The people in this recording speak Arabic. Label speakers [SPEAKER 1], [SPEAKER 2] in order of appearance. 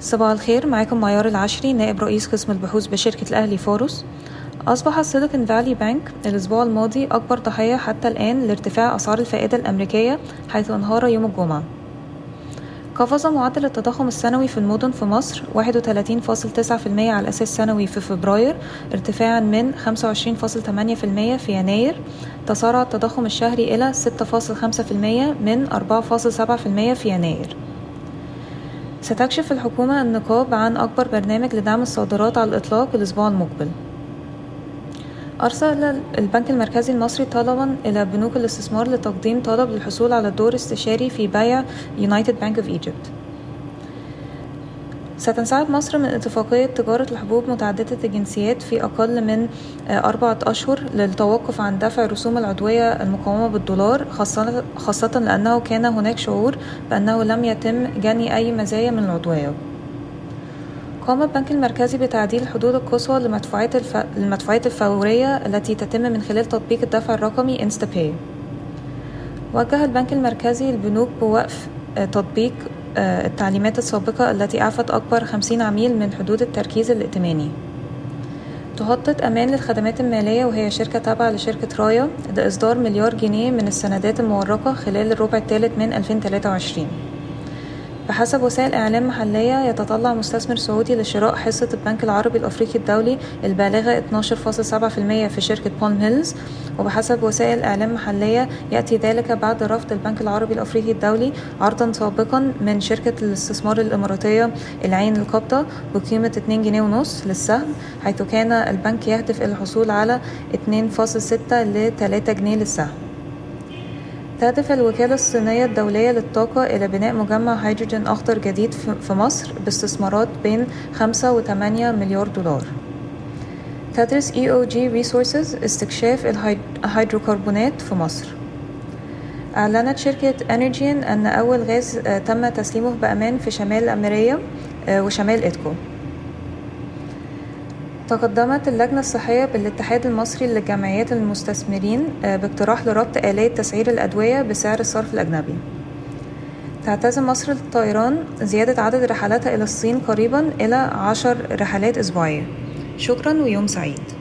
[SPEAKER 1] صباح الخير معاكم معيار العشري نائب رئيس قسم البحوث بشركة الأهلي فاروس. أصبح سيليكون فالي بانك الأسبوع الماضي أكبر ضحية حتى الآن لارتفاع أسعار الفائدة الأمريكية حيث أنهار يوم الجمعة. قفز معدل التضخم السنوي في المدن في مصر 31.9% على أساس سنوي في فبراير ارتفاعا من 25.8% في يناير. تسارع التضخم الشهري إلى 6.5% من 4.7% في يناير. ستكشف الحكومة النقاب عن أكبر برنامج لدعم الصادرات على الإطلاق الأسبوع المقبل. أرسل البنك المركزي المصري طلبا إلى بنوك الاستثمار لتقديم طلب للحصول على الدور استشاري في بيع United Bank of Egypt. ستنسحب مصر من اتفاقية تجارة الحبوب متعددة الجنسيات في أقل من أربعة أشهر للتوقف عن دفع رسوم العضوية المقاومة بالدولار خاصة, خاصة لأنه كان هناك شعور بأنه لم يتم جني أي مزايا من العضوية. قام البنك المركزي بتعديل الحدود القصوى للمدفوعات الف... الفورية التي تتم من خلال تطبيق الدفع الرقمي انستاباي وجه البنك المركزي البنوك بوقف تطبيق التعليمات السابقة التي أعفت أكبر خمسين عميل من حدود التركيز الائتماني. تخطط أمان للخدمات المالية وهي شركة تابعة لشركة رايا لإصدار مليار جنيه من السندات المورقة خلال الربع الثالث من 2023 بحسب وسائل إعلام محلية يتطلع مستثمر سعودي لشراء حصة البنك العربي الأفريقي الدولي البالغة 12.7% في شركة بيراميدز هيلز وبحسب وسائل إعلام محلية يأتي ذلك بعد رفض البنك العربي الأفريقي الدولي عرضا سابقا من شركة الاستثمار الإماراتية العين القابضة بقيمة 2 جنيه ونص للسهم حيث كان البنك يهدف إلى الحصول على 2.6 ل 3 جنيه للسهم. تهدف الوكالة الصينية الدولية للطاقة إلى بناء مجمع هيدروجين أخضر جديد في مصر باستثمارات بين 5 و 8 مليار دولار. تدرس EOG Resources استكشاف الهيدروكربونات في مصر. أعلنت شركة أنرجين أن أول غاز تم تسليمه بأمان في شمال أمريكا وشمال إدكو تقدمت اللجنة الصحية بالاتحاد المصري لجمعيات المستثمرين باقتراح لربط آلات تسعير الأدوية بسعر الصرف الأجنبي. تعتزم مصر للطيران زيادة عدد رحلاتها إلى الصين قريبا إلى عشر رحلات أسبوعية. شكرا ويوم سعيد.